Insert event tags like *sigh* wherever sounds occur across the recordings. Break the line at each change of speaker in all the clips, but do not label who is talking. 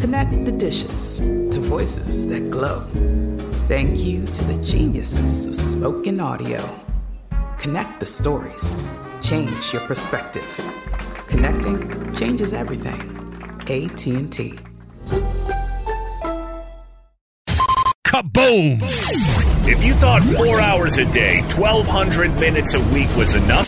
Connect the dishes to voices that glow. Thank you to the geniuses of spoken audio. Connect the stories. Change your perspective. Connecting changes everything. AT&T.
Kaboom! If you thought four hours a day, 1,200 minutes a week was enough,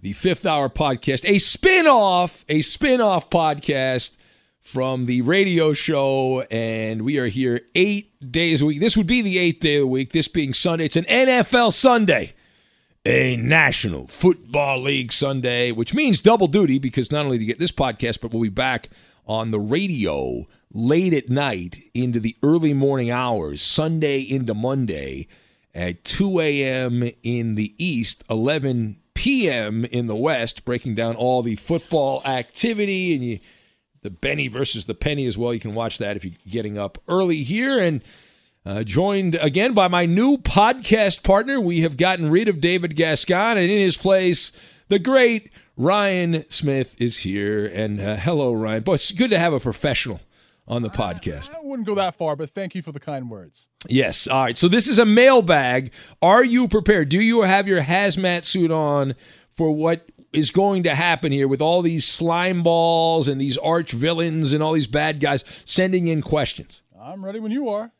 the fifth hour podcast, a spin off, a spin off podcast from the radio show. And we are here eight days a week. This would be the eighth day of the week, this being Sunday. It's an NFL Sunday, a National Football League Sunday, which means double duty because not only to get this podcast, but we'll be back on the radio late at night into the early morning hours, Sunday into Monday at 2 a.m. in the East, 11 p.m. in the West, breaking down all the football activity and you, the Benny versus the Penny as well. You can watch that if you're getting up early here. And uh, joined again by my new podcast partner. We have gotten rid of David Gascon, and in his place, the great Ryan Smith is here. And uh, hello, Ryan. Boy, it's good to have a professional on the podcast.
I wouldn't go that far, but thank you for the kind words.
Yes. All right. So this is a mailbag. Are you prepared? Do you have your hazmat suit on for what is going to happen here with all these slime balls and these arch villains and all these bad guys sending in questions?
I'm ready when you are.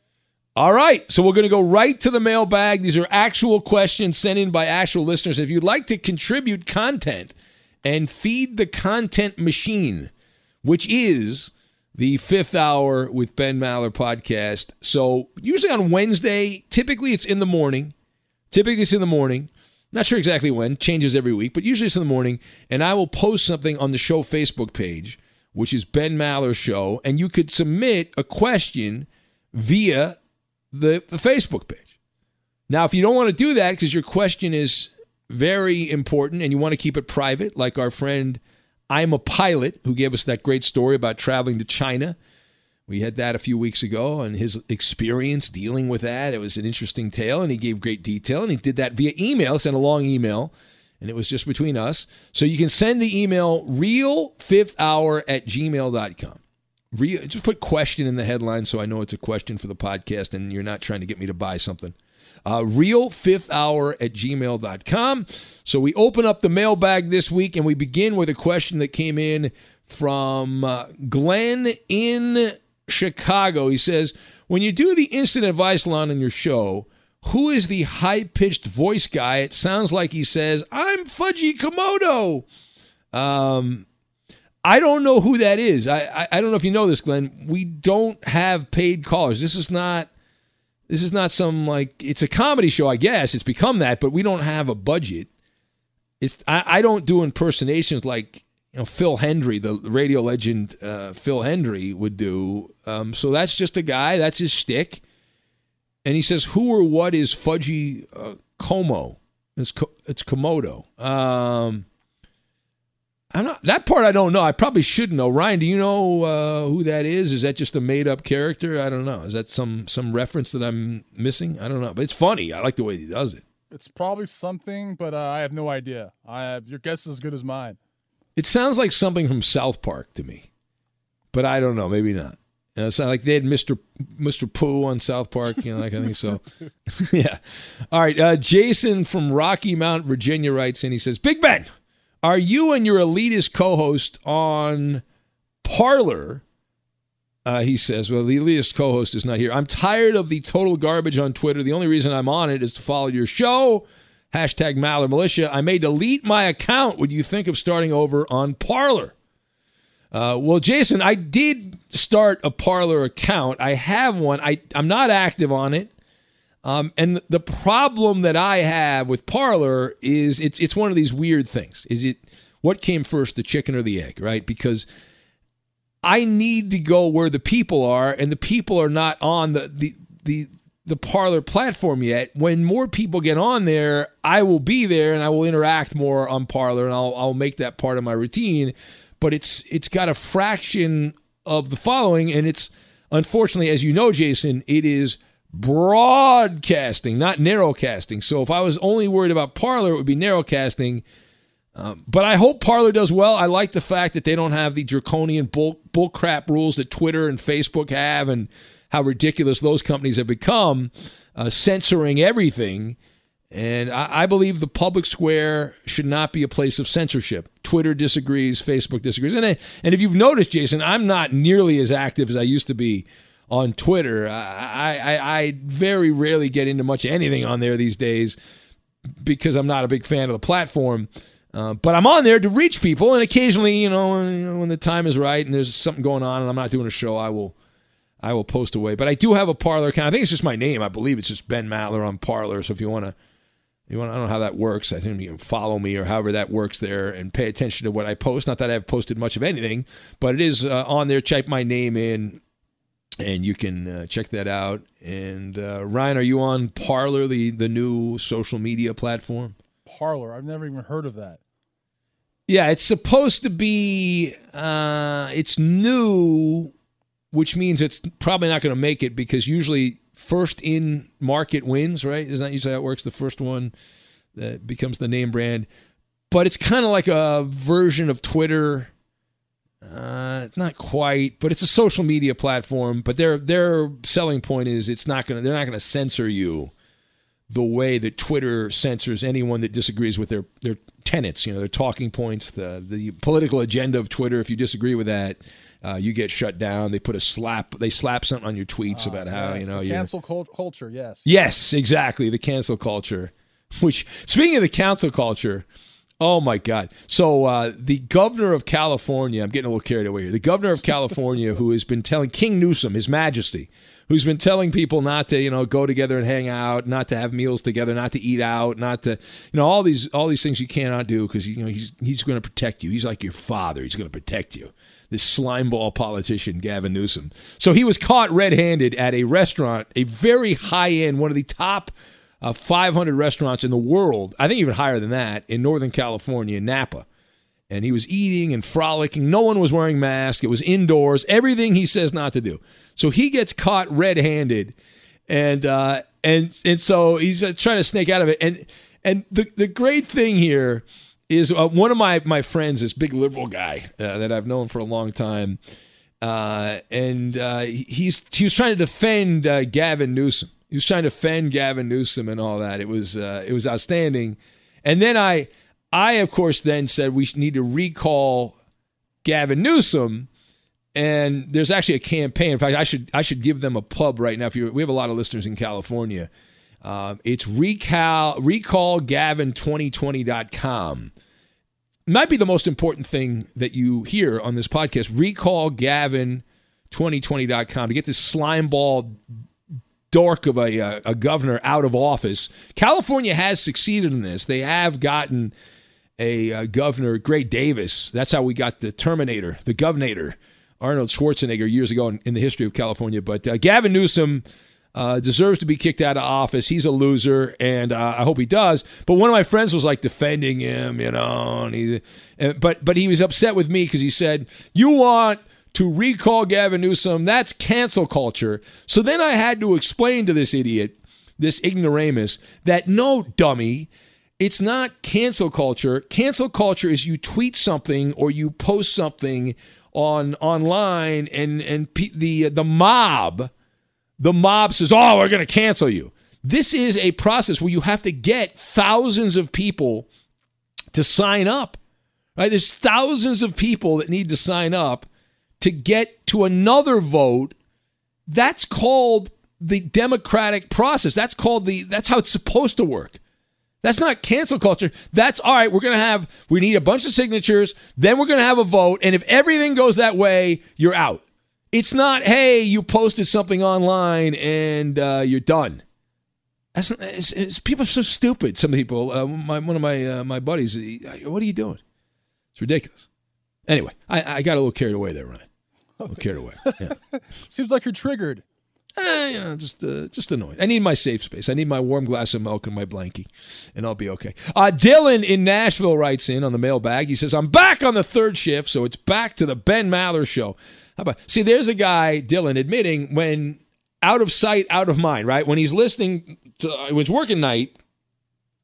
All right. So we're going to go right to the mailbag. These are actual questions sent in by actual listeners. If you'd like to contribute content and feed the content machine, which is the fifth hour with Ben Maller podcast. So usually on Wednesday, typically it's in the morning. Typically it's in the morning. Not sure exactly when, changes every week, but usually it's in the morning. And I will post something on the show Facebook page, which is Ben Maller Show, and you could submit a question via the, the Facebook page. Now, if you don't want to do that because your question is very important and you want to keep it private, like our friend I'm a pilot who gave us that great story about traveling to China. We had that a few weeks ago and his experience dealing with that. It was an interesting tale and he gave great detail and he did that via email, sent a long email, and it was just between us. So you can send the email real fifth hour at gmail.com. Real, just put question in the headline so I know it's a question for the podcast and you're not trying to get me to buy something uh, real fifth hour at gmail.com. So we open up the mailbag this week and we begin with a question that came in from uh, Glenn in Chicago. He says, When you do the instant advice line on your show, who is the high pitched voice guy? It sounds like he says, I'm Fudgy Komodo. Um, I don't know who that is. I, I, I don't know if you know this, Glenn. We don't have paid callers. This is not this is not some like it's a comedy show, I guess. It's become that, but we don't have a budget. It's I, I don't do impersonations like you know Phil Hendrie, the radio legend uh, Phil Hendrie would do. Um, so that's just a guy. That's his shtick. and he says, "Who or what is Fudgy uh, Como?" It's Co- it's Komodo. Um, I'm not that part. I don't know. I probably should know. Ryan, do you know uh, who that is? Is that just a made up character? I don't know. Is that some some reference that I'm missing? I don't know. But it's funny. I like the way he does it.
It's probably something, but uh, I have no idea. I have, your guess is as good as mine.
It sounds like something from South Park to me, but I don't know. Maybe not. You know, it's not like they had Mr. Mr. Pooh on South Park. You know, like I think so. *laughs* *laughs* yeah. All right. Uh, Jason from Rocky Mount, Virginia writes in. He says, "Big Ben, are you and your elitist co-host on Parler?" Uh, he says, "Well, the elitist co-host is not here. I'm tired of the total garbage on Twitter. The only reason I'm on it is to follow your show." Hashtag Maller Militia. I may delete my account. Would you think of starting over on Parler? Uh, well, Jason, I did start a Parler account. I have one. I, I'm not active on it. Um, and the problem that I have with Parler is it's it's one of these weird things. Is it what came first, the chicken or the egg, right? Because I need to go where the people are, and the people are not on the the the the Parler platform yet. When more people get on there, I will be there and I will interact more on Parler, and I'll I'll make that part of my routine. But it's it's got a fraction of the following, and it's unfortunately, as you know, Jason, it is broadcasting, not narrowcasting. So if I was only worried about Parler, it would be narrowcasting. Um, but I hope Parler does well. I like the fact that they don't have the draconian bull bullcrap rules that Twitter and Facebook have, and how ridiculous those companies have become, uh, censoring everything. And I, I, believe the public square should not be a place of censorship. Twitter disagrees, Facebook disagrees. And, and if you've noticed, Jason, I'm not nearly as active as I used to be on Twitter. I, I, I very rarely get into much anything on there these days because I'm not a big fan of the platform. Uh, but I'm on there to reach people, and occasionally, you know, when the time is right and there's something going on and I'm not doing a show, I will I will post away. But I do have a Parler account. I think it's just my name. I believe it's just Ben Maller on Parler. So if you want to, you want, I don't know how that works. I think you can follow me or however that works there and pay attention to what I post. Not that I've posted much of anything, but it is uh, on there. Type my name in, and you can uh, check that out. And uh, Ryan, are you on Parler, the the new social media platform?
Parler. I've never even heard of that.
Yeah, it's supposed to be. Uh, it's new which means it's probably not going to make it because usually first in market wins, right? Isn't that usually how it works? The first one that becomes the name brand. But it's kind of like a version of Twitter. Uh, not quite, but it's a social media platform. But their their selling point is it's not gonna they're not gonna censor you the way that Twitter censors anyone that disagrees with their their tenets, you know, their talking points, the the political agenda of Twitter. If you disagree with that, uh, you get shut down. They put a slap. They slap something on your tweets uh, about how
yes,
you know
you cancel culture. Yes.
Yes, exactly. The cancel culture. *laughs* Which speaking of the cancel culture, oh my God! So uh, the governor of California. I'm getting a little carried away here. The governor of California, who has been telling King Newsom, His Majesty, who's been telling people not to, you know, go together and hang out, not to have meals together, not to eat out, not to, you know, all these all these things you cannot do because you know he's he's going to protect you. He's like your father. He's going to protect you this slimeball politician, Gavin Newsom. So he was caught red handed at a restaurant, a very high end, one of the top uh, 500 restaurants in the world, I think even higher than that, in Northern California, Napa. And he was eating and frolicking. No one was wearing masks. It was indoors, everything he says not to do. So he gets caught red handed. And, uh, and, and so he's uh, trying to snake out of it. And, and the, the great thing here is uh, one of my my friends, this big liberal guy uh, that I've known for a long time, uh, and uh, he's he was trying to defend uh, Gavin Newsom. He was trying to defend Gavin Newsom and all that. It was uh, it was outstanding. And then I I of course then said we need to recall Gavin Newsom. And there's actually a campaign. In fact, I should I should give them a pub right now. If you we have a lot of listeners in California. it's recall recallgavin2020.com might be the most important thing that you hear on this podcast. Recall Gavin2020.com to get this slimeball dork of a, a, a governor out of office. California has succeeded in this. They have gotten a, a governor, Gray Davis. That's how we got the Terminator, the Governor, Arnold Schwarzenegger, years ago in, in the history of California. But uh, Gavin Newsom uh, deserves to be kicked out of office. He's a loser, and uh, I hope he does. But one of my friends was like defending him, you know, and he, but but he was upset with me because he said, "You want." To recall Gavin Newsom, that's cancel culture. So then I had to explain to this idiot, this ignoramus, that no, dummy, it's not cancel culture. Cancel culture is you tweet something or you post something on online and and the the mob the mob says, "Oh, we're going to cancel you." This is a process where you have to get thousands of people to sign up. Right? There's thousands of people that need to sign up to get to another vote. That's called the democratic process. That's called the that's how it's supposed to work. That's not cancel culture. That's all right. We're going to have, we need a bunch of signatures. Then we're going to have a vote. And if everything goes that way, you're out. It's not, hey, you posted something online and uh, you're done. That's, it's, it's, people are so stupid. Some people, uh, my, one of my uh, my buddies, he, what are you doing? It's ridiculous. Anyway, I, I got a little carried away there, Ryan. A little carried away. Yeah. *laughs*
Seems like you're triggered.
Eh, you know, just uh, just annoying. I need my safe space. I need my warm glass of milk and my blankie, and I'll be okay. Uh, Dylan in Nashville writes in on the mailbag. He says, "I'm back on the third shift, so it's back to the Ben Maller show." How about see? There's a guy, Dylan, admitting when out of sight, out of mind. Right when he's listening to uh, when he's working night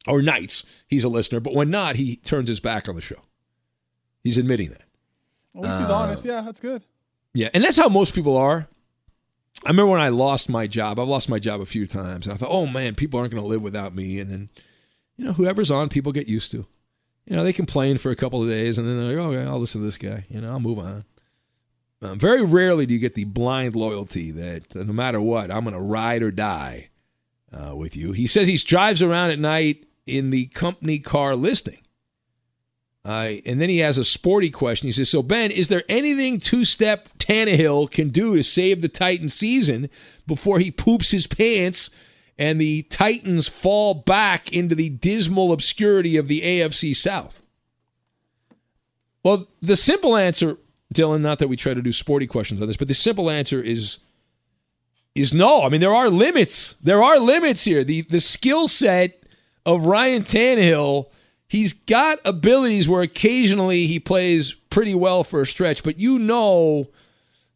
or nights, he's a listener. But when not, he turns his back on the show. He's admitting that.
At least he's honest. Yeah, that's good.
Yeah, and that's how most people are. I remember when I lost my job. I've lost my job a few times, and I thought, oh man, people aren't going to live without me. And then, you know, whoever's on, people get used to. You know, they complain for a couple of days, and then they're like, okay, I'll listen to this guy. You know, I'll move on. Um, very rarely do you get the blind loyalty that uh, no matter what, I'm going to ride or die uh, with you. He says he drives around at night in the company car listing. Uh, and then he has a sporty question. He says, So, Ben, is there anything two step Tannehill can do to save the Titans season before he poops his pants and the Titans fall back into the dismal obscurity of the AFC South? Well, the simple answer, Dylan, not that we try to do sporty questions on this, but the simple answer is is no. I mean, there are limits. There are limits here. The the skill set of Ryan Tannehill he's got abilities where occasionally he plays pretty well for a stretch, but you know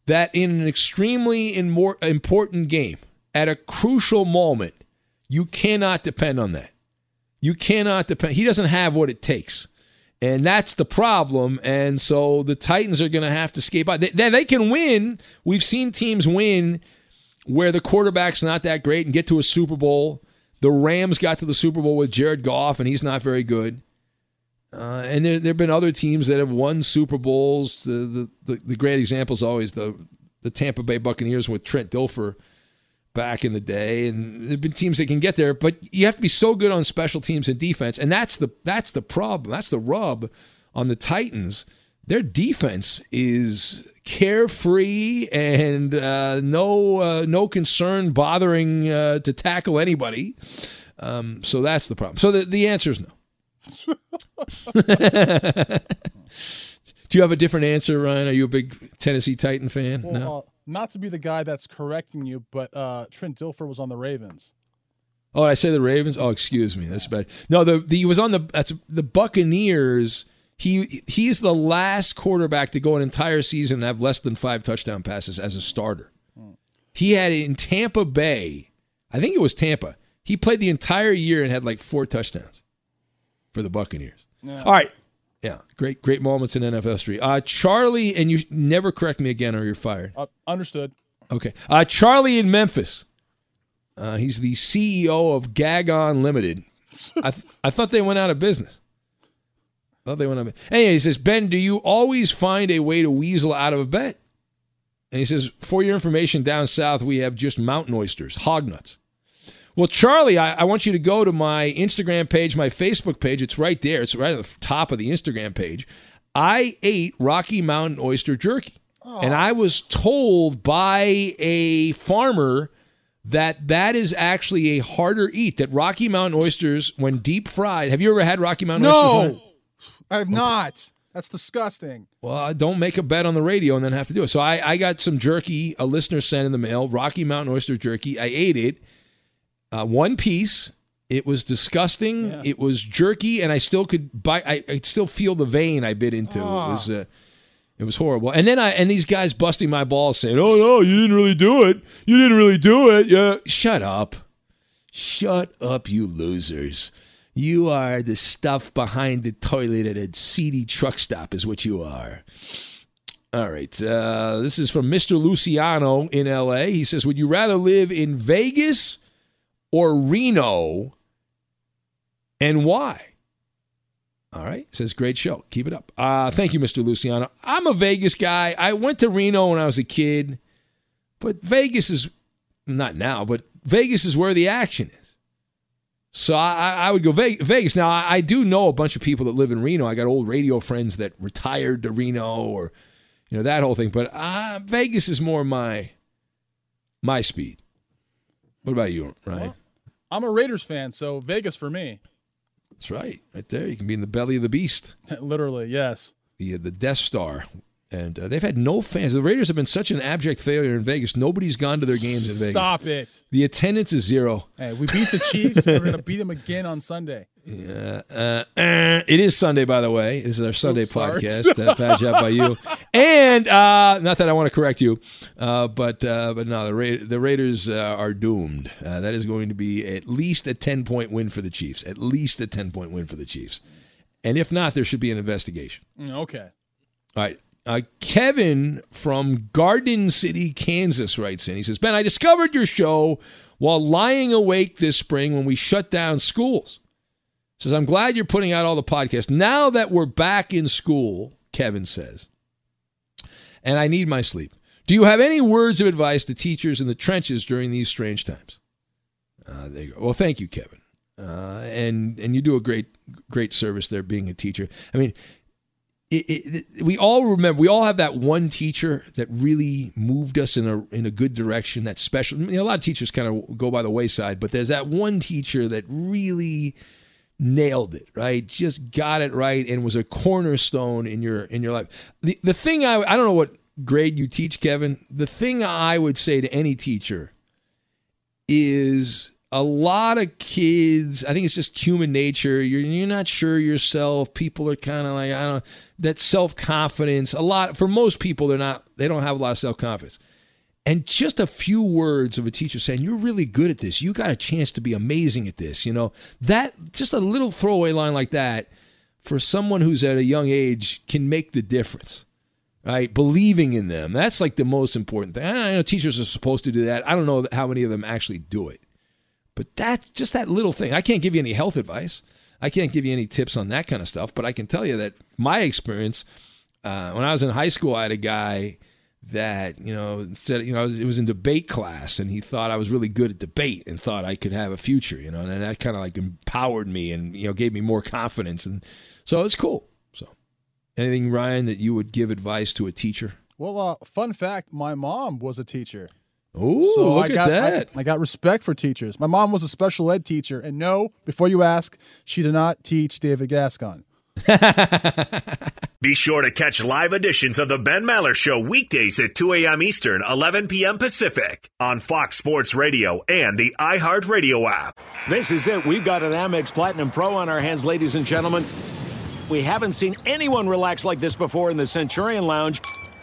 that in an extremely important game, at a crucial moment, you cannot depend on that. You cannot depend. He doesn't have what it takes. And that's the problem. And so the Titans are going to have to skate by. They, they, they can win. We've seen teams win where the quarterback's not that great and get to a Super Bowl. The Rams got to the Super Bowl with Jared Goff, and he's not very good. Uh, and there, have been other teams that have won Super Bowls. The, the, the, the great example is always the, the Tampa Bay Buccaneers with Trent Dilfer back in the day. And there have been teams that can get there, but you have to be so good on special teams and defense. And that's the, that's the problem. That's the rub on the Titans. Their defense is carefree and uh, no uh, no concern bothering uh, to tackle anybody. Um, so that's the problem. So the, the answer is no. Do you have a different answer, Ryan? Are you a big Tennessee Titan fan?
Well,
no.
Uh, not to be the guy that's correcting you, but uh, Trent Dilfer was on the Ravens.
Oh, I say the Ravens? Oh, excuse me. That's bad. No, the, the he was on the that's the Buccaneers. He he's the last quarterback to go an entire season and have less than five touchdown passes as a starter. He had in Tampa Bay, I think it was Tampa. He played the entire year and had like four touchdowns for the Buccaneers. Yeah. All right. Yeah, great, great moments in NFL history. Uh, Charlie, and you never correct me again, or you're fired.
Uh, understood.
Okay. Uh, Charlie in Memphis. Uh, he's the CEO of Gagon Limited. *laughs* I, th- I thought they went out of business. I thought they went out of business. Anyway, he says, Ben, do you always find a way to weasel out of a bet? And he says, for your information, down south, we have just mountain oysters, hog nuts. Well, Charlie, I, I, want you to go to my Instagram page, my Facebook page. It's right there. It's right at the top of the Instagram page. I ate Rocky Mountain oyster jerky. Oh. And I was told by a farmer that that is actually a harder eat. That Rocky Mountain oysters, when deep fried, have you ever had Rocky Mountain
no,
oysters?
No, I have not. That's disgusting.
Well, don't make a bet on the radio and then have to do it. So I, I got some jerky, a listener sent in the mail, Rocky Mountain oyster jerky. I ate it, uh, one piece. It was disgusting.
Yeah.
It was jerky, and I still could bite. I, I still feel the vein I bit into. It was, uh, it was horrible. And then I and these guys busting my balls saying, "Oh no, you didn't really do it. You didn't really do it." Yeah, shut up, shut up, you losers. You are the stuff behind the toilet at a seedy truck stop, is what you are. All right. Uh, this is from Mr. Luciano in LA. He says, Would you rather live in Vegas or Reno and why? All right. Says, Great show. Keep it up. Uh, thank you, Mr. Luciano. I'm a Vegas guy. I went to Reno when I was a kid, but Vegas is not now, but Vegas is where the action is. So I, I would go Vegas. Now I, I do know a bunch of people that live in Reno. I got old radio friends that retired to Reno, or you know that whole thing. But uh, Vegas is more my my speed. What about you, Ryan?
I'm a Raiders fan, so Vegas for me.
That's right, right there. You can be in the belly of the beast, *laughs*
Literally, yes.
the uh, the Death Star, and uh, they've had no fans. The Raiders have been such an abject failure in Vegas. Nobody's gone to their games in Vegas.
Stop it.
The attendance is zero.
Hey, we beat the Chiefs. we're gonna beat them again on Sunday.
Uh, uh, it is Sunday, by the way. This is our Sunday
Oops,
podcast. Uh, bad job by you. *laughs* And uh, not that I want to correct you, uh, but uh, but no, the Ra- the Raiders uh, are doomed. Uh, that is going to be at least a ten point win for the Chiefs. At least a ten point win for the Chiefs. And if not, there should be an investigation.
Mm, Okay.
All right. Uh, Kevin from Garden City, Kansas writes in. He says, Ben, I discovered your show while lying awake this spring when we shut down schools. Says, I'm glad you're putting out all the podcasts. Now that we're back in school, Kevin says, and I need my sleep. Do you have any words of advice to teachers in the trenches during these strange times? Uh, there you go. Well, thank you, Kevin. Uh, and and you do a great great service there being a teacher. I mean, it, it, we all remember we all have that one teacher that really moved us in a in a good direction that special. You know, a lot of teachers kind of go by the wayside but there's that one teacher that really nailed it right? Just got it right and was a cornerstone in your in your life. The the thing i i don't know what grade you teach kevin. The thing i would say to any teacher is a lot of kids i think it's just human nature. You're, you're not sure yourself. People are kind of like i don't that self-confidence a lot for most people they're not they don't have a lot of self-confidence. And just a few words of a teacher saying you're really good at this. You got a chance to be amazing at this you know? That just a little throwaway line like that for someone who's at a young age can make the difference right? Believing in them. That's like the most important thing. I know teachers are supposed to do that. I don't know how many of them actually do it but that's just that little thing. I can't give you any health advice. I can't give you any tips on that kind of stuff. But I can tell you that my experience uh, when I was in high school, I had a guy that you know said you know it was in debate class, and he thought I was really good at debate and thought I could have a future. You know, and that kind of like empowered me and you know gave me more confidence, and so it's cool. So, anything Ryan that you would give advice to a teacher?
Well, uh, fun fact: my mom was a teacher.
Oh,
So
look
I
at
got,
that!
I, I got respect for teachers. My mom was a special ed teacher, and no, before you ask, she did not teach David Gascon. *laughs*
Be sure to catch live editions of the Ben Maller Show weekdays at 2 a.m. Eastern, 11 p.m. Pacific on Fox Sports Radio and the iHeartRadio app.
This is it. We've got an Amex Platinum Pro on our hands, ladies and gentlemen. We haven't seen anyone relax like this before in the Centurion Lounge.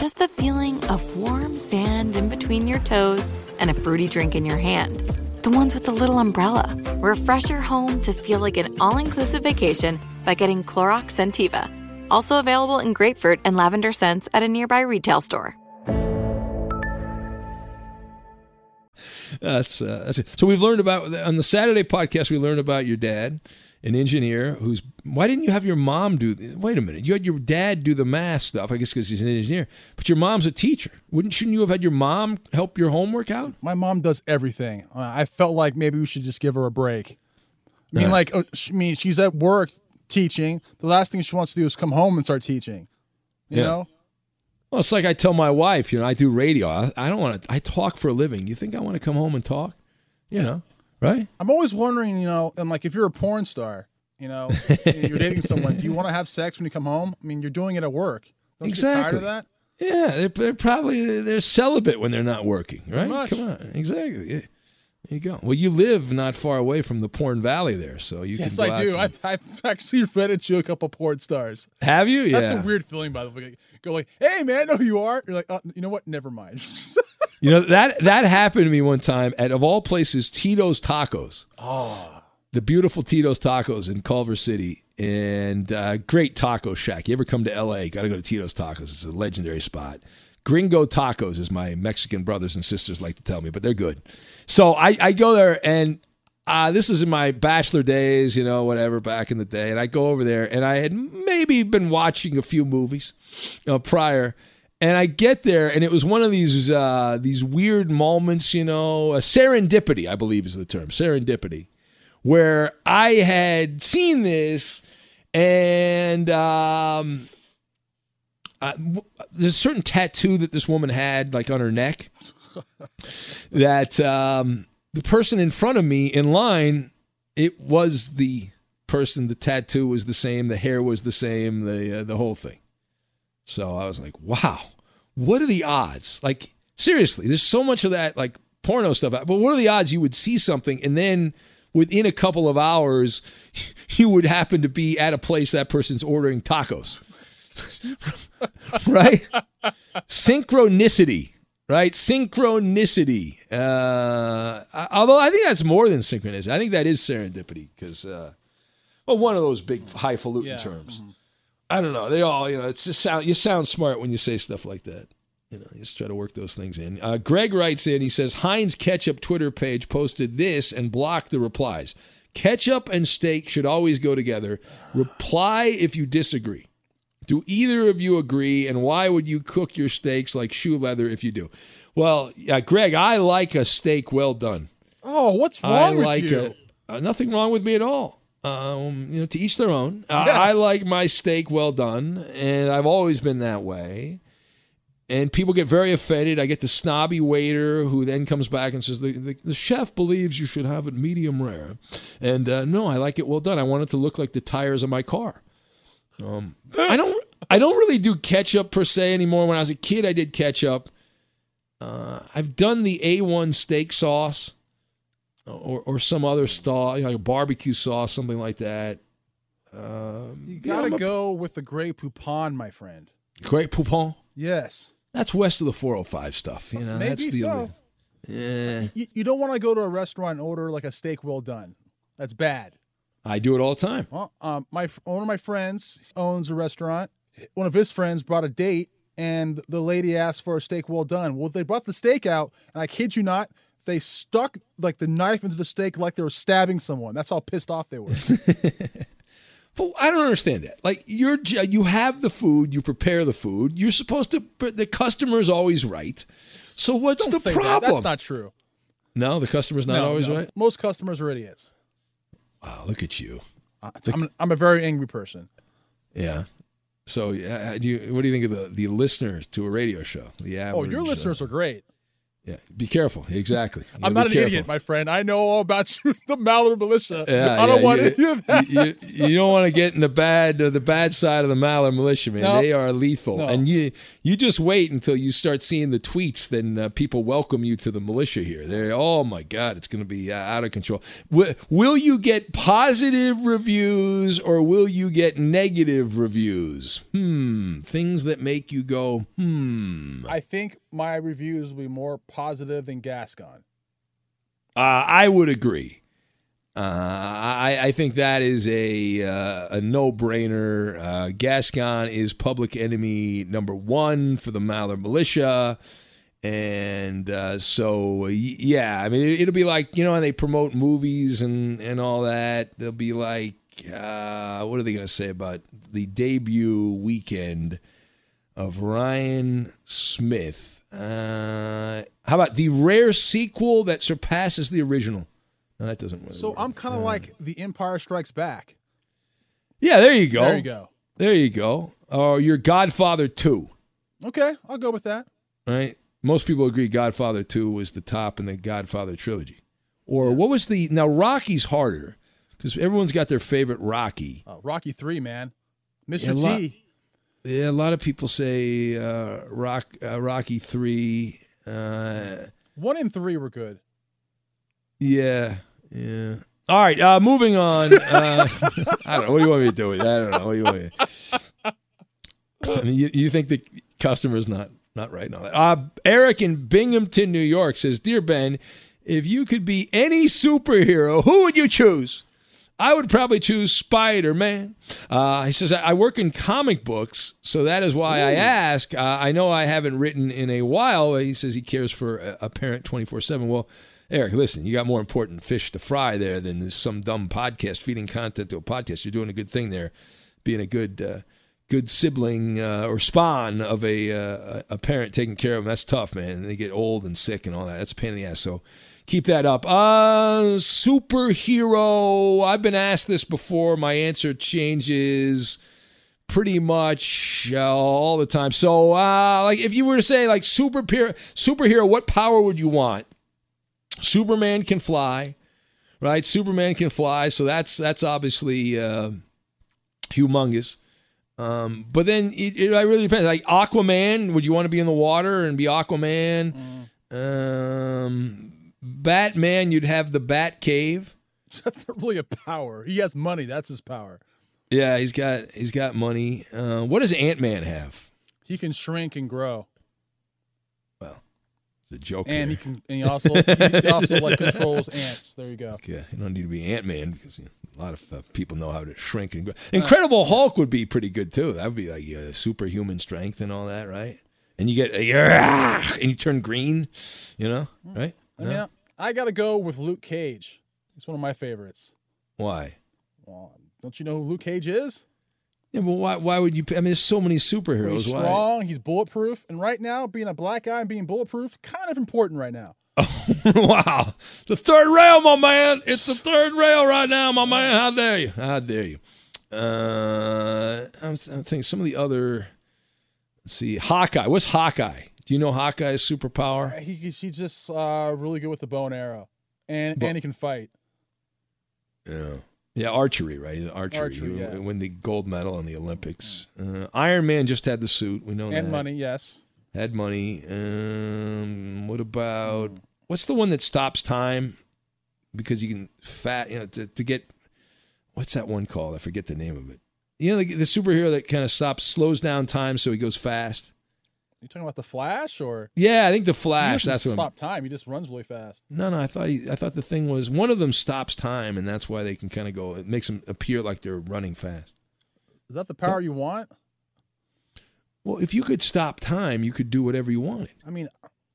just the feeling of warm sand in between your toes and a fruity drink in your hand. The ones with the little umbrella. Refresh your home to feel like an all inclusive vacation by getting Clorox Scentiva. Also available in grapefruit and lavender scents at a nearby retail store.
That's uh, that's. So we've learned about on the Saturday podcast. We learned about your dad, an engineer who's. Why didn't you have your mom do? Wait a minute. You had your dad do the math stuff. I guess because he's an engineer. But your mom's a teacher. Wouldn't shouldn't you have had your mom help your homework out?
My mom does everything. Uh, I felt like maybe we should just give her a break. I mean,
Yeah.
like, uh, I mean, she's at work teaching. The last thing she wants to do is come home and start teaching. You
Yeah.
know?
Well, it's like I tell my wife. You know, I do radio. I, I don't want to. I talk for a living. You think I want to come home and talk? You know, right?
I'm always wondering, you know, and like if you're a porn star, you know, *laughs* you're dating someone, do you want to have sex when you come home? I mean, you're doing it at work. Don't you get tired
Exactly.
of that?
Yeah, they're, they're probably they're celibate when they're not working, right? Come on, exactly. Yeah. There you go. Well, you live not far away from the porn valley there, so you
Yes,
can. go
I do. I've, I've *laughs* actually reddit you a couple porn stars.
Have you? Yeah.
That's a weird feeling, by the way. Go like, hey man, I know who you are. You're like, oh, you know what? Never mind. *laughs*
You know that that happened to me one time at of all places, Tito's Tacos.
oh,
the beautiful Tito's Tacos in Culver City, and uh, great taco shack. You ever come to LA? Got to go to Tito's Tacos. It's a legendary spot. Gringo Tacos, as my Mexican brothers and sisters like to tell me, but they're good. So I, I go there, and uh, this is in my bachelor days, you know, whatever, back in the day. And I go over there, and I had maybe been watching a few movies uh, prior. And I get there, and it was one of these uh, these weird moments, you know, serendipity, I believe is the term, serendipity, where I had seen this, and um, uh, there's a certain tattoo that this woman had, like on her neck, *laughs* that um, the person in front of me in line, it was the person. The tattoo was the same, the hair was the same, the uh, the whole thing. So I was like, wow, what are the odds? Like, seriously, there's so much of that, like porno stuff. But what are the odds you would see something and then within a couple of hours, *laughs* you would happen to be at a place that person's ordering tacos? *laughs* right? Synchronicity, right? Synchronicity. Uh, although I think that's more than synchronicity. I think that is serendipity because, uh, well, one of those big highfalutin terms. I don't know. They all, you know, it's just sound. You sound smart when you say stuff like that. You know, you just try to work those things in. Uh, Greg writes in. He says Heinz Ketchup Twitter page posted this and blocked the replies. Ketchup and steak should always go together. Reply if you disagree. Do either of you agree? And why would you cook your steaks like shoe leather if you do? Well, uh, Greg, I like a steak well done.
oh, what's
I
wrong with
like
you?
a- uh, nothing wrong with me at all. Um, you know, to each their own. Uh,
Yeah.
I like my steak well done, and I've always been that way. And people get very offended. I get the snobby waiter who then comes back and says the, the, the chef believes you should have it medium rare, and uh, no, I like it well done. I want it to look like the tires of my car. Um, I don't. I don't really do ketchup per se anymore. When I was a kid, I did ketchup. Uh, I've done the A1 steak sauce or, or some other sauce, you know, like a barbecue sauce, something like that. Um,
You gotta
I'm a-
go with the Grey Poupon, my friend.
Grey Poupon.
Yes.
That's west of the 405 stuff. You know,
Maybe
that's the
so.
Yeah,
You, you don't want to go to a restaurant and order like a steak well done. That's bad.
I do it all the time.
Well, um, my one of my friends owns a restaurant. One of his friends brought a date, and the lady asked for a steak well done. Well, they brought the steak out, and I kid you not, they stuck like the knife into the steak like they were stabbing someone. That's how pissed off they were. *laughs*
But I don't understand that. Like you're, you have the food, you prepare the food. You're supposed to. The customer's always right. So what's
Don't
the
say that.
problem?
That's not true.
no, the customer's not
No,
always
no.
right.
Most customers are idiots.
Wow, look at you.
I'm, I'm a very angry person.
Yeah. So, uh, do you, what do you think of the, the listeners to a radio show? The
Oh,
average.
your
uh,
listeners are great.
Yeah, be careful. Exactly. You
I'm not an
careful.
idiot, my friend. I know all about *laughs* you, the Maller militia.
Yeah,
I don't
yeah,
want
you,
any of that.
You, you- don't want to get in the bad uh, the bad side of the Maller militia, man.
No.
They are lethal,
No.
and you you just wait until you start seeing the tweets. Then uh, people welcome you to the militia here. They're oh my god, it's going to be uh, out of control. Will you get positive reviews or will you get negative reviews? Hmm, things that make you go hmm.
I think my reviews will be more positive than Gascon.
Uh, I would agree. Uh, I, I think that is a uh, a no brainer. Uh, Gascon is public enemy number one for the Maller militia, and uh, so yeah, I mean it, it'll be like you know when they promote movies and and all that. They'll be like, uh, what are they going to say about the debut weekend of Ryan Smith? Uh, how about the rare sequel that surpasses the original? No, that doesn't really
So
work.
I'm kind of like The Empire Strikes Back.
Yeah, there you go.
There you go.
There you go. Or your Godfather 2,
Okay, I'll go with that.
right? Most people agree Godfather 2 was the top in the Godfather trilogy. Or what was the. Now, Rocky's harder because everyone's got their favorite Rocky.
Uh, Rocky Three, man. Mr.
Yeah,
T.
Yeah, a lot of people say uh, Rock, uh, Rocky 3. Uh,
One and three were good.
Yeah, yeah. All right, uh, moving on. Uh, *laughs* I don't know. What do you want me to do with it? I don't know. What do you want me to I mean, you, you think the customer's not not right now? Uh, Eric in Binghamton, New York says, Dear Ben, if you could be any superhero, who would you choose? I would probably choose Spider Man. Uh, he says, I work in comic books, so that is why I ask. Uh, I know I haven't written in a while. He says he cares for a, a parent 24 7. Well, Eric, listen, you got more important fish to fry there than this, some dumb podcast feeding content to a podcast. You're doing a good thing there, being a good. Uh, Good sibling uh, or spawn of a uh, a parent taking care of them. That's tough, man. They get old and sick and all that. That's a pain in the ass. So keep that up. Uh, superhero. I've been asked this before. My answer changes pretty much uh, all the time. So, uh, like, if you were to say like superhero, superhero, what power would you want? Superman can fly, right? Superman can fly, so that's that's obviously uh, humongous. Um, but then it, it really depends. Like Aquaman, would you want to be in the water and be Aquaman? Um, Batman, you'd have the Bat Cave. *laughs*
That's not really a power. He has money. That's his power.
Yeah, he's got he's got money. Uh, what does Ant Man have?
He can shrink and grow, Well,
It's a joke.
and he can. And he also he *laughs* also like controls ants. There you go.
Yeah, you don't need to be Ant Man because you know, a lot of uh, people know how to shrink and grow. Incredible Hulk would be pretty good too. That would be like uh, superhuman strength and all that, right? And you get uh, and you turn green, you know, right?
I mean, I got to go with Luke Cage. He's one of my favorites.
Why?
Well, don't you know who Luke Cage is?
Yeah, but why? Why would you? I mean, there's so many
He's
superheroes. Why?
strong. He's bulletproof. And right now, being a black guy and being bulletproof, kind of important right now. *laughs*
wow, the third rail, my man. It's the third rail right now, my man. How dare you? How dare you? Uh, I'm, I'm thinking some of the other. Let's see, Hawkeye. What's Hawkeye? Do you know Hawkeye's superpower?
He, he's just uh, really good with the bow and arrow, and
But-
and he can fight.
Yeah. Yeah, archery, right? Archery.
Archery,
He
yes.
Win the gold medal in the Olympics. Uh, Iron Man just had the suit. We know that.
And money, yes.
Had money. Um, what about what's the one that stops time because you can fat you know to, to get what's that one called? I forget the name of it. You know the, the superhero that kind of stops, slows down time so he goes fast.
You talking about the Flash or
Yeah, I think the Flash. That's what.
Stop time. He just runs really fast.
No, no, I thought he, I thought the thing was one of them stops time, and that's why they can kind of go. It makes them appear like they're running fast.
Is that the power you want?
Well, if you could stop time, you could do whatever you wanted.
I mean,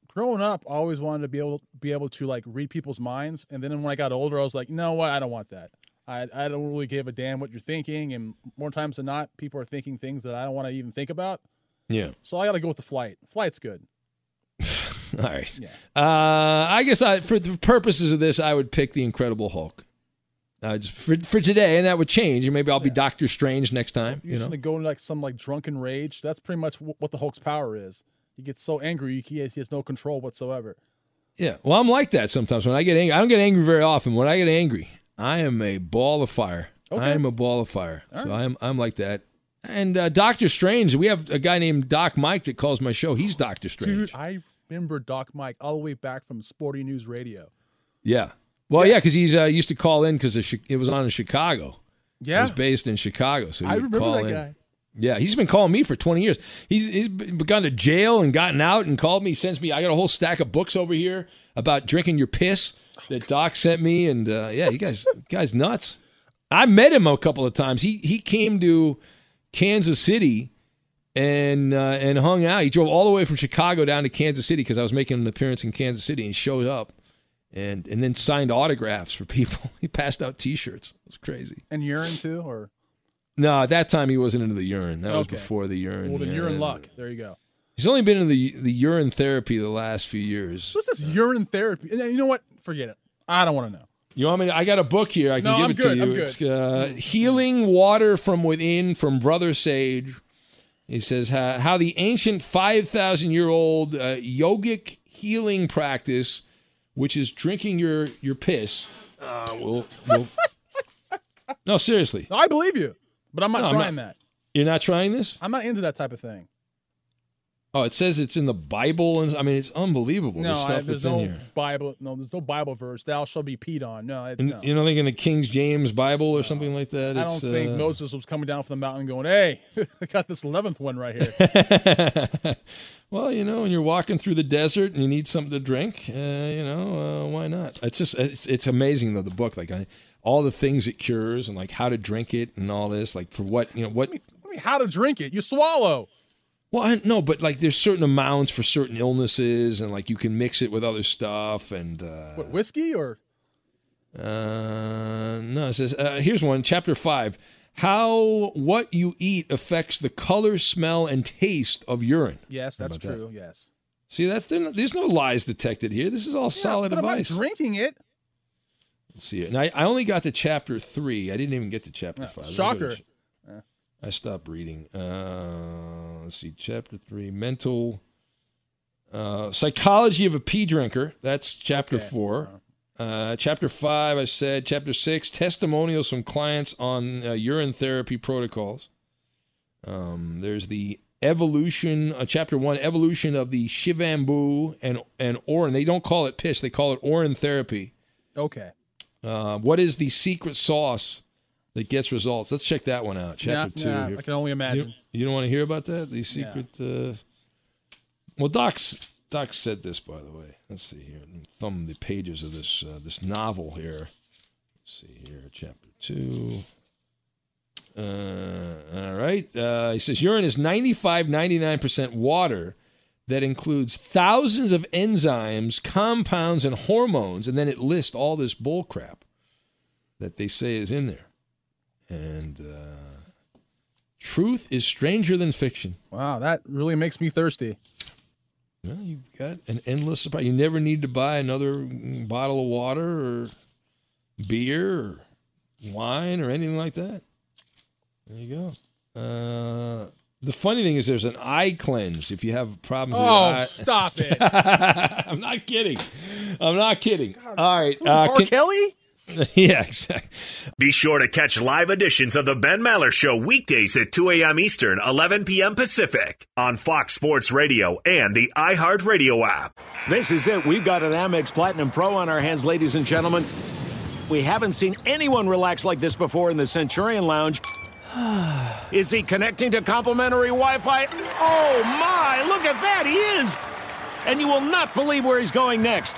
growing up, I always wanted to be able be able to like read people's minds, and then when I got older, I was like, you know what? I don't want that. I I don't really give a damn what you're thinking, and more times than not, people are thinking things that I don't want to even think about.
Yeah.
So I got to go with the flight. Flight's good. *laughs*
All right. Yeah. Uh, I guess I, for the purposes of this, I would pick the Incredible Hulk. Uh, just for, for today, and that would change. And maybe I'll be Doctor Strange next time.
You're
You know.
go into like some like drunken rage. That's pretty much wh- what the Hulk's power is. He gets so angry, he has, he has no control whatsoever.
Yeah. Well, I'm like that sometimes. When I get angry, I don't get angry very often. When I get angry, I am a ball of fire.
Okay.
I am a ball of fire. so I'm I'm like that. And uh, Doctor Strange, we have a guy named Doc Mike that calls my show. He's Doctor Strange.
Dude, I remember Doc Mike all the way back from Sporting News Radio.
Yeah. Well, yeah, because he's uh, used to call in because it was on in Chicago.
Yeah.
He's based in Chicago, so he
I
would
remember
call
that
in.
guy.
Yeah, he's been calling me for 20 years. He's, he's been- gone to jail and gotten out and called me. He sends me. I got a whole stack of books over here about drinking your piss that Doc sent me, and uh, yeah, you guys, *laughs* guys nuts. I met him a couple of times. He he came to Kansas City and uh, and hung out. He drove all the way from Chicago down to Kansas City because I was making an appearance in Kansas City. And showed up and and then signed autographs for people. *laughs* He passed out T-shirts. It was crazy.
And urine too, or
No, at that time he wasn't into the urine. That was before the urine.
well, then
yeah.
you're in luck. There you go.
He's only been in the the urine therapy the last few years.
What's this urine therapy? And You know what? Forget it. I don't want to know.
You want me? To, I got a book here. I can
No,
give
I'm
it
good,
to you.
I'm good.
It's uh, "Healing Water from Within" from Brother Sage. He says how, how the ancient five thousand year old uh, yogic healing practice, which is drinking your your piss, uh, will, will *laughs* no seriously.
No, I believe you, but I'm not
No, I'm
trying
not-
that.
You're not trying this?
I'm not into that type of thing.
Oh, it says it's in the Bible, and I mean it's unbelievable.
no,
the stuff
I,
that's
there's
in
no
here.
Bible. No, there's no Bible verse. Thou shall be peed on. No, it,
And
no.
you don't think in the King James Bible or something like that?
I don't think
uh,
Moses was coming down from the mountain going, "Hey, *laughs* I got this eleventh one right here." *laughs*
well, you know, when you're walking through the desert and you need something to drink, uh, you know, uh, why not? It's just it's, it's amazing though the book, like I, all the things it cures and like how to drink it and all this, like for what you know what.
I mean, how to drink it? You swallow.
Well, I, no, but like there's certain amounts for certain illnesses, and like you can mix it with other stuff, and uh,
What whiskey or?
Uh, no, it says uh, here's one, chapter five. How what you eat affects the color, smell, and taste of urine.
Yes, that's
about that?
true. Yes.
See, that's there- there's no lies detected here. This is all solid
but
advice.
I'm not drinking it.
Let's see it. And I, I only got to chapter three. I didn't even get to chapter
Yeah,
five. Let me go to
shocker.
I stopped reading. Uh, let's see, chapter three, mental uh, psychology of a pee drinker. That's chapter
Okay.
four. Uh, chapter five, I said. Chapter six, testimonials from clients on uh, urine therapy protocols. Um, there's the evolution, uh, chapter one, evolution of the shivambu and and orin. They don't call it piss; they call it orin therapy.
Okay.
Uh, what is the secret sauce that gets results? Let's check that one out. Chapter
Yeah,
two.
yeah,
here.
I can only imagine.
You, you don't want to hear about that? The secret. Uh, well, Doc's Doc said this, by the way. Let's see here. Let me thumb the pages of this uh, this novel here. Let's see here, chapter two. Uh, all right. Uh, he says urine is 95, 99% water that includes thousands of enzymes, compounds, and hormones. And then it lists all this bull crap that they say is in there. And uh, truth is stranger than fiction.
Wow, that really makes me thirsty.
Well, you've got an endless supply. You never need to buy another bottle of water or beer or wine or anything like that. There you go. Uh, the funny thing is, there's an eye cleanse if you have problems with your
Oh, stop it. *laughs*
I'm not kidding. I'm not kidding. All right. Uh,
R.
can-
Kelly? *laughs*
yeah, exactly.
Be sure to catch live editions of the Ben Maller Show weekdays at 2 a.m. Eastern, 11 p.m. Pacific on Fox Sports Radio and the iHeartRadio app.
This is it. We've got an Amex Platinum Pro on our hands, ladies and gentlemen. We haven't seen anyone relax like this before in the Centurion Lounge. *sighs* Is he connecting to complimentary Wi Fi? Oh my, look at that, he is! And you will not believe where he's going next.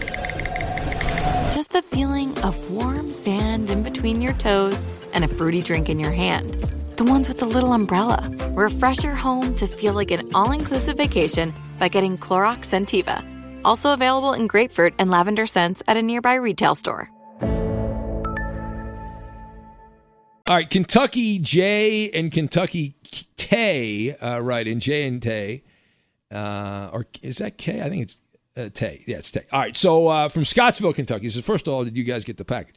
just the feeling of warm sand in between your toes and a fruity drink in your hand. The ones with the little umbrella. Refresh your home to feel like an all inclusive vacation by getting Clorox Scentiva. Also available in grapefruit and lavender scents at a nearby retail store.
All right, Kentucky J and Kentucky Tay, uh, right, and J and Tay. Uh, or is that K? I think it's uh, Tay. Yeah, it's Tay. All right, so uh, from Scottsville, Kentucky. He says, first of all, did you guys get the package?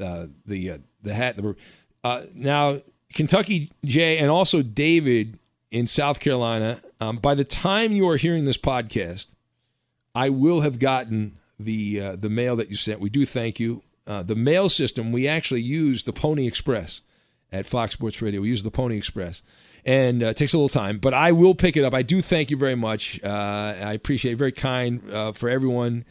Uh, the uh, the hat. The, uh, now, Kentucky Jay and also David in South Carolina. Um, by the time you are hearing this podcast, I will have gotten the uh, the mail that you sent. We do thank you. The mail system we actually use the Pony Express at Fox Sports Radio. We use the Pony Express, and uh, it takes a little time, but I will pick it up. I do thank you very much. Uh, I appreciate it. very kind uh, for everyone.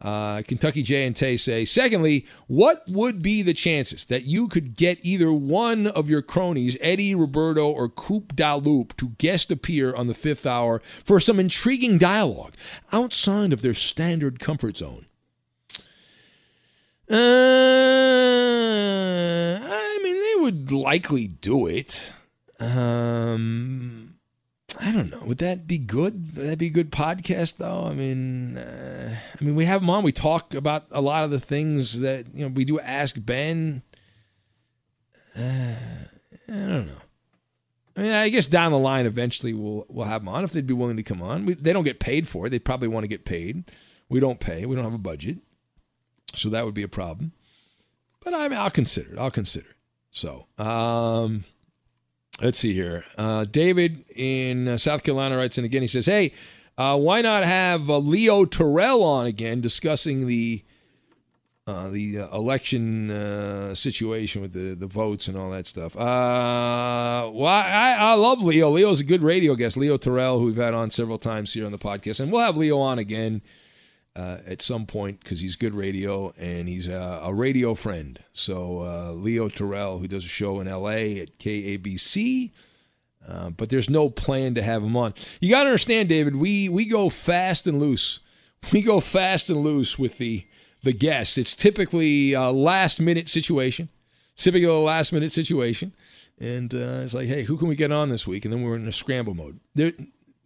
Uh, Kentucky J and Tay say. Secondly, what would be the chances that you could get either one of your cronies, Eddie, Roberto, or Coop Daloup, to guest appear on the fifth hour for some intriguing dialogue outside of their standard comfort zone? Uh, I mean, they would likely do it. Um, I don't know. Would that be good? Would that be a good podcast, though? I mean, uh, I mean, we have them on. We talk about a lot of the things that you know. We do ask Ben. Uh, I don't know. I mean, I guess down the line, eventually we'll we'll have them on if they'd be willing to come on. We, they don't get paid for it. They probably want to get paid. We don't pay. We don't have a budget, so that would be a problem. But I mean, I'll consider it. I'll consider it. So, um, let's see here. Uh, David in uh, South Carolina writes in again. He says, "Hey, uh, why not have uh, Leo Terrell on again discussing the uh, the uh, election uh, situation with the, the votes and all that stuff?" Uh, well, I, I love Leo. Leo's a good radio guest. Leo Terrell, who we've had on several times here on the podcast, and we'll have Leo on again. Uh, at some point because he's good radio and he's a, a radio friend. So uh, Leo Terrell, who does a show in L.A. at KABC, uh, but there's no plan to have him on. You got to understand, David. We we go fast and loose. We go fast and loose with the the guests. It's typically a last minute situation. Typically a last minute situation. And uh, it's like, hey, who can we get on this week? And then we're in a scramble mode. There,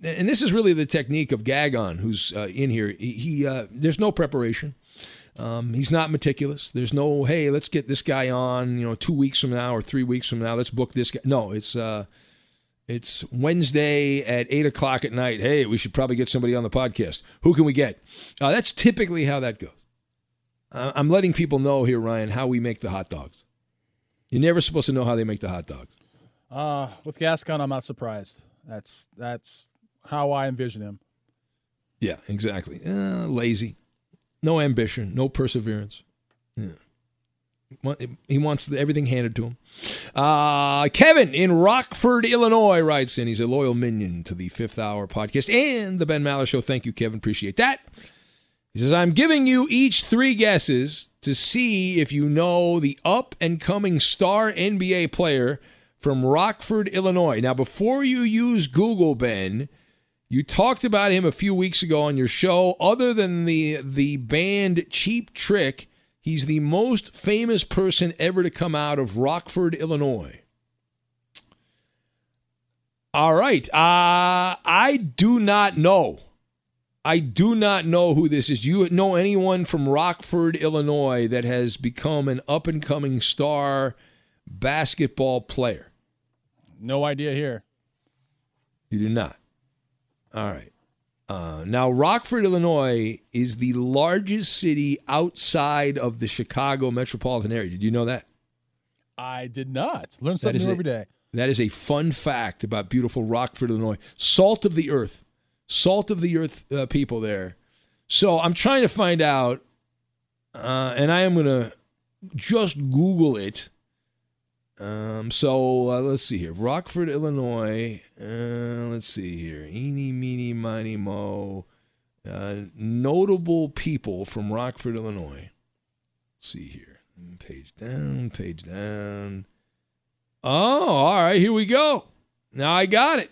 and this is really the technique of Gascon, who's uh, in here. He, he uh, there's no preparation. Um, he's not meticulous. There's no, hey, let's get this guy on. You know, two weeks from now or three weeks from now, let's book this guy. No, it's uh, it's Wednesday at eight o'clock at night. Hey, we should probably get somebody on the podcast. Who can we get? Uh, that's typically how that goes. I'm letting people know here, Ryan, how we make the hot dogs. You're never supposed to know how they make the hot dogs.
Uh, with Gascon, I'm not surprised. That's that's how I envision him.
Yeah, exactly. Uh, lazy, no ambition, no perseverance. Yeah. He wants everything handed to him. Uh, Kevin in Rockford, Illinois writes in. He's a loyal minion to the Fifth Hour podcast and the Ben Maller Show. Thank you, Kevin. Appreciate that. He says, I'm giving you each three guesses to see if you know the up and coming star NBA player from Rockford, Illinois. Now, before you use Google, Ben, you talked about him a few weeks ago on your show. Other than the the band Cheap Trick, he's the most famous person ever to come out of Rockford, Illinois. All right. Uh, I do not know. I do not know who this is. Do you know anyone from Rockford, Illinois that has become an up and coming star basketball player?
No idea here.
You do not. All right. Uh, now, Rockford, Illinois is the largest city outside of the Chicago metropolitan area. Did you know that?
I did not. Learn something new
a,
every day.
That is a fun fact about beautiful Rockford, Illinois. Salt of the earth. Salt of the earth uh, people there. So I'm trying to find out, uh, and I am going to just Google it Um, so uh, let's see here. Rockford, Illinois. Uh, let's see here. Eeny, meeny, miny, mo. Uh, notable people from Rockford, Illinois. Let's see here. Page down, page down. Oh, all right. Here we go. Now I got it.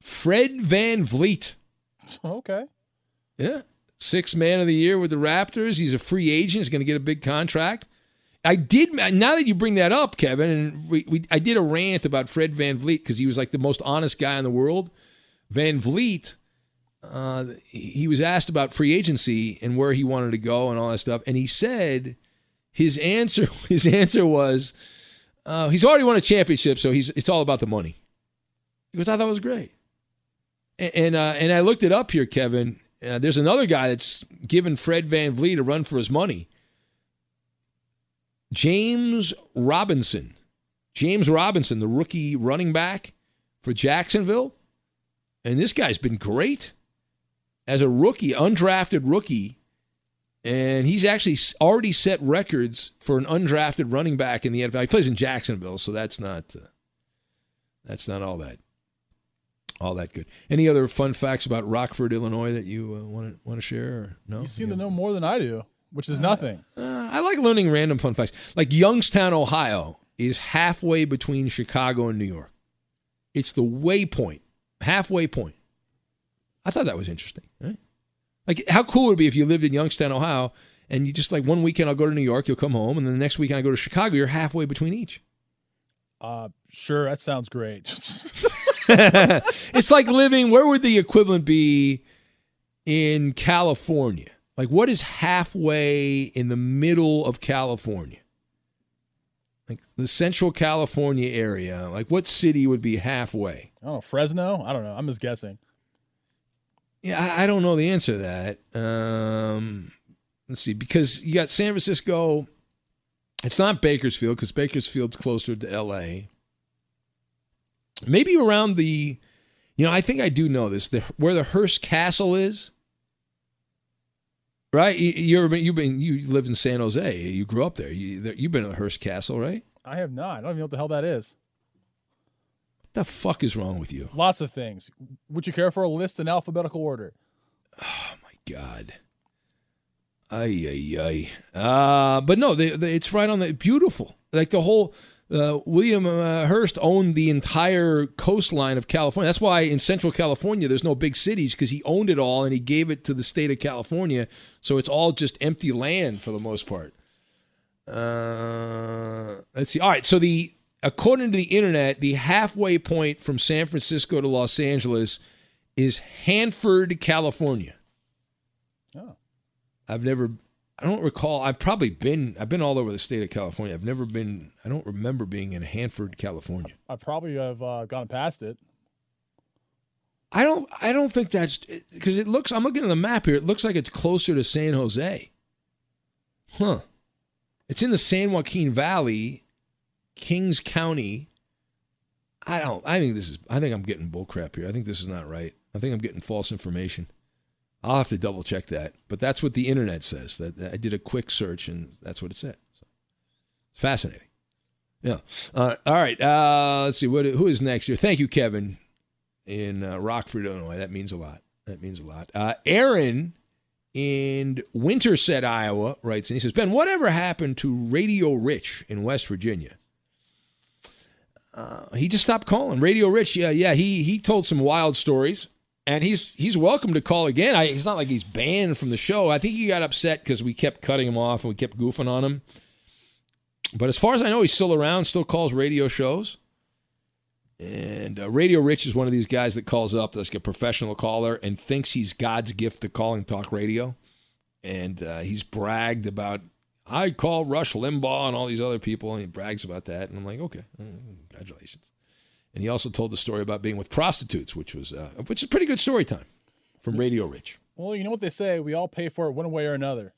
Fred VanVleet. *laughs*
Okay.
Yeah. Six man of the year with the Raptors. He's a free agent. He's going to get a big contract. I did now that you bring that up, Kevin, and we, we I did a rant about Fred VanVleet because he was like the most honest guy in the world. VanVleet, uh, he was asked about free agency and where he wanted to go and all that stuff, and he said his answer *laughs* his answer was uh, he's already won a championship, so he's it's all about the money. Goes, I thought was great, and and, uh, and I looked it up here, Kevin. Uh, there's another guy that's given Fred VanVleet a run for his money. James Robinson. James Robinson, the rookie running back for Jacksonville. And this guy's been great as a rookie, undrafted rookie. And he's actually already set records for an undrafted running back in the NFL. He plays in Jacksonville, so that's not uh, that's not all that all that good. Any other fun facts about Rockford, Illinois that you want to want to share? Or no,
You seem to know more than I do, which is nothing.
Uh, I like learning random fun facts. Like Youngstown, Ohio is halfway between Chicago and New York. It's the waypoint, halfway point. I thought that was interesting. Right? Like, how cool would it be if you lived in Youngstown, Ohio, and you just like one weekend I'll go to New York, you'll come home, and then the next weekend I go to Chicago, you're halfway between each.
Uh, sure, that sounds great. *laughs*
it's like living. Where would the equivalent be in California? Like, what is halfway in the middle of California? Like the Central California area. Like, what city would be halfway?
I don't know. Fresno? I don't know. I'm just guessing.
Yeah, I, I don't know the answer to that. Um, let's see, because you got San Francisco. It's not Bakersfield because Bakersfield's closer to L.A. Maybe around the, you know, I think I do know this. The where the Hearst Castle is. Right, you, you've been, you've been you lived in San Jose. You grew up there. You, you've been to the Hearst Castle, right?
I have not. I don't even know what the hell that is.
What the fuck is wrong with you?
Lots of things. Would you care for a list in alphabetical order? *sighs*
Oh my god. Ay ay ay. Uh, but no, they, they, it's right on the beautiful. Like the whole uh, William uh, Hearst owned the entire coastline of California. That's why in Central California there's no big cities because he owned it all and he gave it to the state of California. So it's all just empty land for the most part. Uh, let's see. All right. So the according to the internet, the halfway point from San Francisco to Los Angeles is Hanford, California.
Oh.
I've never I don't recall. I've probably been. I've been all over the state of California. I've never been. I don't remember being in Hanford, California.
I probably have uh, gone past it.
I don't. I don't think that's because it looks. I'm looking at the map here. It looks like it's closer to San Jose. Huh. It's in the San Joaquin Valley, Kings County. I don't. I think this is. I think I'm getting bullcrap here. I think this is not right. I think I'm getting false information. I'll have to double check that, but that's what the internet says. That I did a quick search and that's what it said. So, it's fascinating. Yeah. Uh, all right. Uh, let's see. What? Who is next here? Thank you, Kevin, in uh, Rockford, Illinois. That means a lot. That means a lot. Uh, Aaron in Winterset, Iowa, writes and he says, Ben, whatever happened to Radio Rich in West Virginia? Uh, he just stopped calling. Radio Rich, yeah, yeah. He he told some wild stories and he's he's welcome to call again. I, he's not like he's banned from the show. I think he got upset because we kept cutting him off and we kept goofing on him. But as far as I know, he's still around, still calls radio shows. And uh, Radio Rich is one of these guys that calls up, like a professional caller, and thinks he's God's gift to calling talk radio. And uh, he's bragged about, I call Rush Limbaugh and all these other people, and he brags about that. And I'm like, okay, congratulations. And he also told the story about being with prostitutes, which was uh, which is pretty good story time from Radio Rich.
Well, you know what they say: we all pay for it one way or another.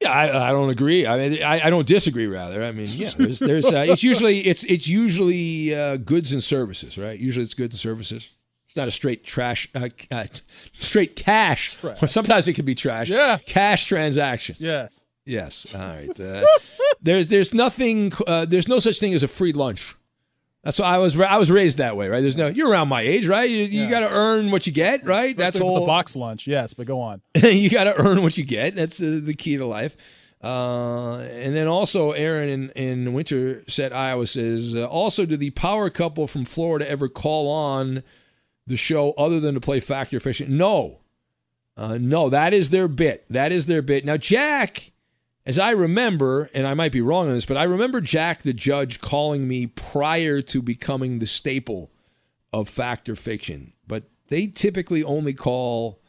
Yeah, I, I don't agree. I mean, I, I don't disagree. Rather, I mean, yeah, there's, there's uh, it's usually it's it's usually uh, goods and services, right? Usually it's goods and services. It's not a straight trash, uh, uh, straight cash. Sometimes it can be trash.
Yeah,
cash transaction.
Yes.
Yes. All right. Uh, there's there's nothing. Uh, there's no such thing as a free lunch. That's why I was I was raised that way, right? There's no you're around my age, right? You, you
Yeah.
got to earn what you get, right? That's
Especially
all.
the box lunch. Yes, but go on. *laughs*
you got to earn what you get. That's uh, the key to life. Uh, and then also, Aaron in, in Winterset, Iowa says, uh, also, do the power couple from Florida ever call on the show other than to play Fact or Fiction? No. Uh, no, that is their bit. That is their bit. Now, Jack, as I remember, and I might be wrong on this, but I remember Jack the judge calling me prior to becoming the staple of Fact or Fiction. But they typically only call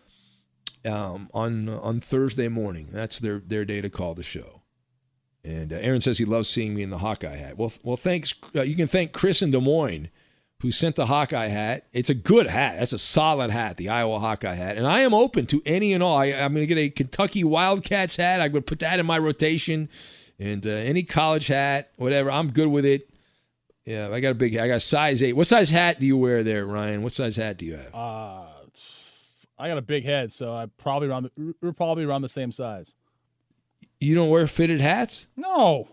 um, on on Thursday morning. That's their their day to call the show. And uh, Aaron says he loves seeing me in the Hawkeye hat. Well, well, thanks. Uh, you can thank Chris in Des Moines who sent the Hawkeye hat. It's a good hat. That's a solid hat, the Iowa Hawkeye hat. And I am open to any and all. I, I'm going to get a Kentucky Wildcats hat. I would put that in my rotation. And uh, any college hat, whatever, I'm good with it. Yeah, I got a big. I got size eight. What size hat do you wear there, Ryan? What size hat do you have?
Uh, I got a big head, so I probably around. The, we're probably around the same size.
You don't wear fitted hats?
No,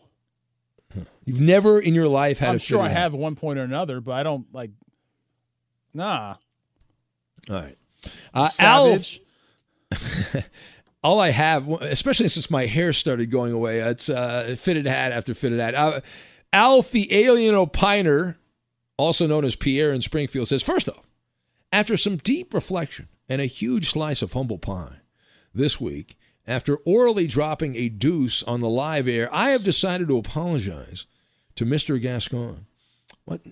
You've never in your life had
I'm
a
sure I have at one point or another, but I don't like. Nah,
All right. Uh, Al, *laughs* all I have, especially since my hair started going away, it's uh, fitted hat after fitted hat. Uh, Alf, the alien opiner, also known as Pierre in Springfield, says First off, after some deep reflection and a huge slice of humble pie this week, after orally dropping a deuce on the live air, I have decided to apologize to Mr. Gascon. What?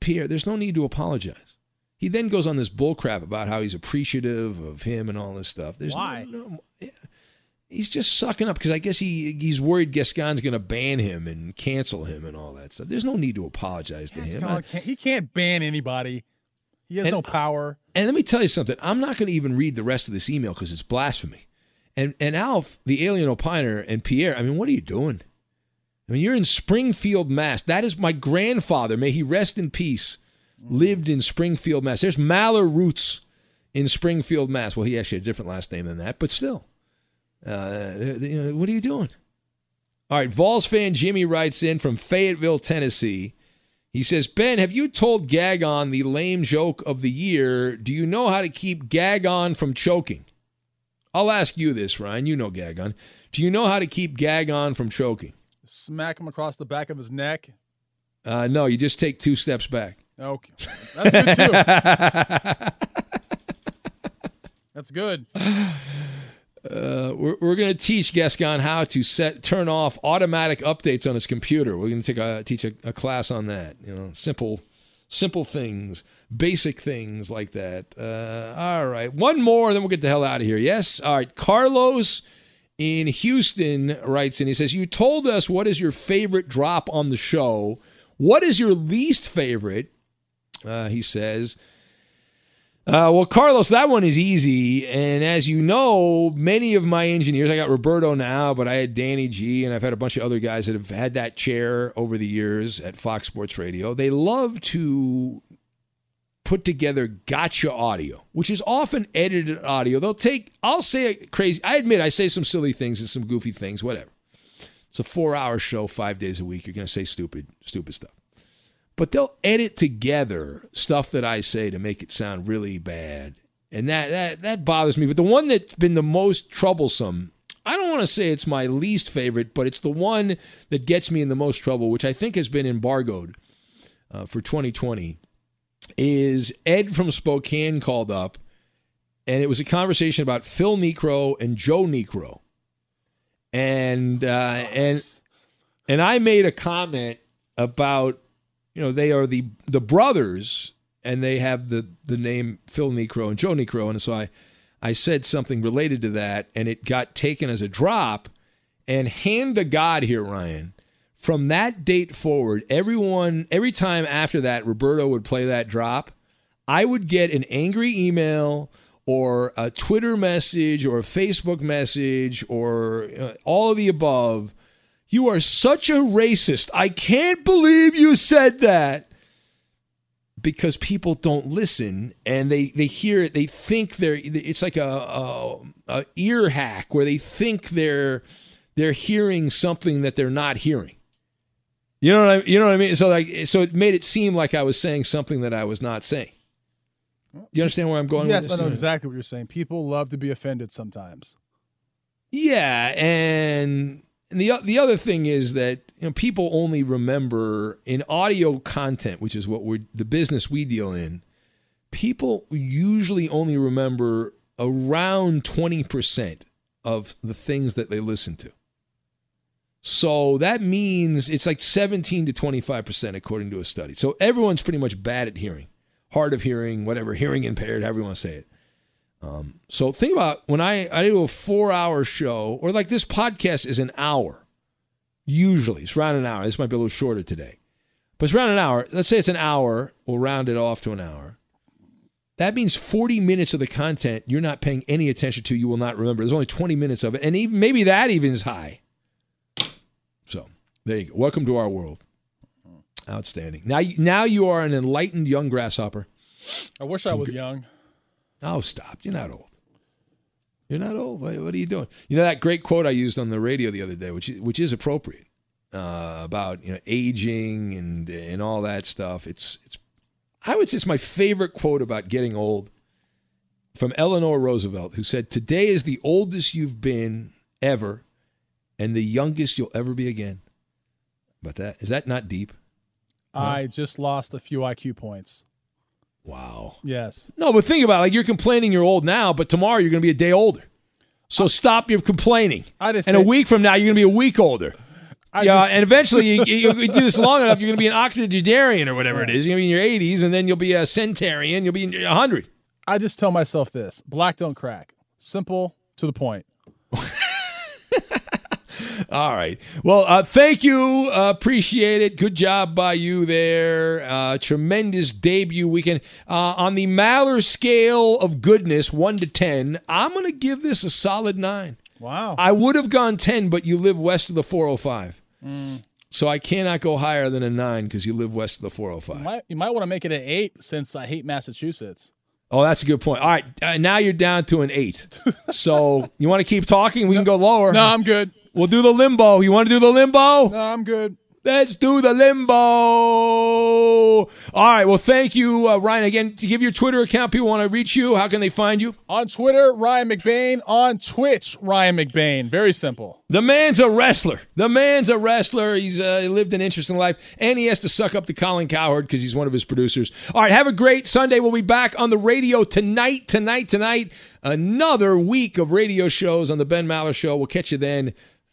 Pierre, there's no need to apologize. He then goes on this bullcrap about how he's appreciative of him and all this stuff. There's no-
Why?
no- he's just sucking up because I guess he he's worried Gascon's going to ban him and cancel him and all that stuff. There's no need to apologize to him.
Can't- he can't ban anybody. He has
And-
no power.
And let me tell you something. I'm not going to even read the rest of this email because it's blasphemy. And and Alf, the alien opiner, and Pierre. I mean, what are you doing? I mean, you're in Springfield, Mass. That is my grandfather. May he rest in peace. Lived in Springfield, Mass. There's Maller roots in Springfield, Mass. Well, he actually had a different last name than that, but still. Uh, you know, what are you doing? All right, Vols fan Jimmy writes in from Fayetteville, Tennessee. He says, Ben, have you told Gascon the lame joke of the year? Do you know how to keep Gascon from choking? I'll ask you this, Ryan. You know Gascon. Do you know how to keep Gascon from choking?
Smack him across the back of his neck.
Uh, no, you just take two steps back.
Okay, that's good too. *laughs* That's good.
Uh, we're we're going to teach Gascon how to set turn off automatic updates on his computer. We're going to take a teach a, a class on that. You know, simple simple things, basic things like that. Uh, all right, one more, and then we'll get the hell out of here. Yes, all right. Carlos in Houston writes in. He says, "You told us what is your favorite drop on the show. What is your least favorite?" Uh, he says. Uh, well, Carlos, that one is easy. And as you know, many of my engineers, I got Roberto now, but I had Danny G, and I've had a bunch of other guys that have had that chair over the years at Fox Sports Radio. They love to put together gotcha audio, which is often edited audio. They'll take, I'll say crazy. I admit I say some silly things and some goofy things, whatever. It's a four hour show, five days a week. You're going to say stupid, stupid stuff but they'll edit together stuff that I say to make it sound really bad. And that that that bothers me. But the one that's been the most troublesome, I don't want to say it's my least favorite, but it's the one that gets me in the most trouble, which I think has been embargoed uh, for 2020, is Ed from Spokane called up, and it was a conversation about Phil Niekro and Joe Niekro, and uh, and and I made a comment about you know they are the the brothers and they have the the name Phil Niekro and Joe Niekro. And so I I said something related to that and it got taken as a drop. And hand to God here Ryan from that date forward everyone every time after that Roberto would play that drop I would get an angry email or a Twitter message or a Facebook message or uh, all of the above you are such a racist. I can't believe you said that. Because people don't listen and they, they hear it, they think they're it's like a, a, a ear hack where they think they're they're hearing something that they're not hearing. You know what I you know what I mean? So like so it made it seem like I was saying something that I was not saying. Do you understand where I'm going
yes,
with this?
I know exactly what you're saying. People love to be offended sometimes.
Yeah, and and the the other thing is that you know people only remember in audio content, which is what we're the business we deal in. People usually only remember around twenty percent of the things that they listen to. So that means it's like 17 to 25% according to a study. So everyone's pretty much bad at hearing, hard of hearing, whatever, hearing impaired, however you want to say it. Um, so think about when I, I do a four hour show, or like this podcast is an hour. Usually it's around an hour. This might be a little shorter today, but it's around an hour. Let's say it's an hour. We'll round it off to an hour. That means 40 minutes of the content you're not paying any attention to, you will not remember. There's only 20 minutes of it. And even, maybe that even is high. So there you go. Welcome to our world. Outstanding. Now, now you are an enlightened young grasshopper.
I wish I was young.
Oh, stop. You're not old. You're not old. What, what are you doing? You know that great quote I used on the radio the other day, which which is appropriate uh, about you know aging and and all that stuff. It's it's I would say it's my favorite quote about getting old from Eleanor Roosevelt, who said, "Today is the oldest you've been ever, and the youngest you'll ever be again." But that is that not deep?
I just lost a few IQ points.
Wow.
Yes.
No, but think about it. Like you're complaining you're old now, but tomorrow you're going to be a day older. So stop your complaining.
I just
and a week from now you're going to be a week older.
I
yeah,
just-
and eventually you, you, you do this long enough, you're going to be an octogenarian or whatever it is. You're going to be in your 80s, and then you'll be a centarian. You'll be in your 100.
I just tell myself this: black don't crack. Simple to the point.
All right. Well, uh, thank you. Uh, appreciate it. Good job by you there. Uh, tremendous debut weekend. Uh, on the Maller scale of goodness, 1 to 10, I'm going to give this a solid 9.
Wow.
I would have gone 10, but you live west of the 405.
Mm.
So I cannot go higher than a 9 because you live west of the
You
405.
might, you might want to make it an eight since I hate Massachusetts.
Oh, that's a good point. All right. Uh, now you're down to an 8. *laughs* so you want to keep talking? We can go lower.
No, I'm good.
We'll do the limbo. You want to do the limbo?
No, I'm good.
Let's do the limbo. All right. Well, thank you, uh, Ryan. Again, to give your Twitter account, people want to reach you. How can they find you?
On Twitter, Ryan McBain. On Twitch, Ryan McBain. Very simple.
The man's a wrestler. The man's a wrestler. He's uh, lived an interesting life, and he has to suck up to Colin Cowherd because he's one of his producers. All right, have a great Sunday. We'll be back on the radio tonight, tonight, tonight. Another week of radio shows on the Ben Maller Show. We'll catch you then.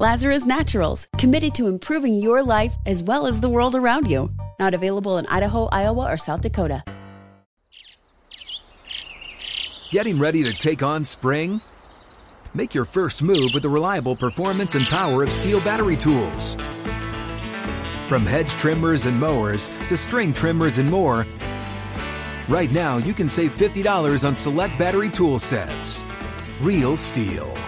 Lazarus Naturals, committed to improving your life as well as the world around you. Not available in Idaho, Iowa, or South Dakota.
Getting ready to take on spring? Make your first move with the reliable performance and power of STIHL battery tools. From hedge trimmers and mowers to string trimmers and more, right now you can save $50 on select battery tool sets. Real STIHL.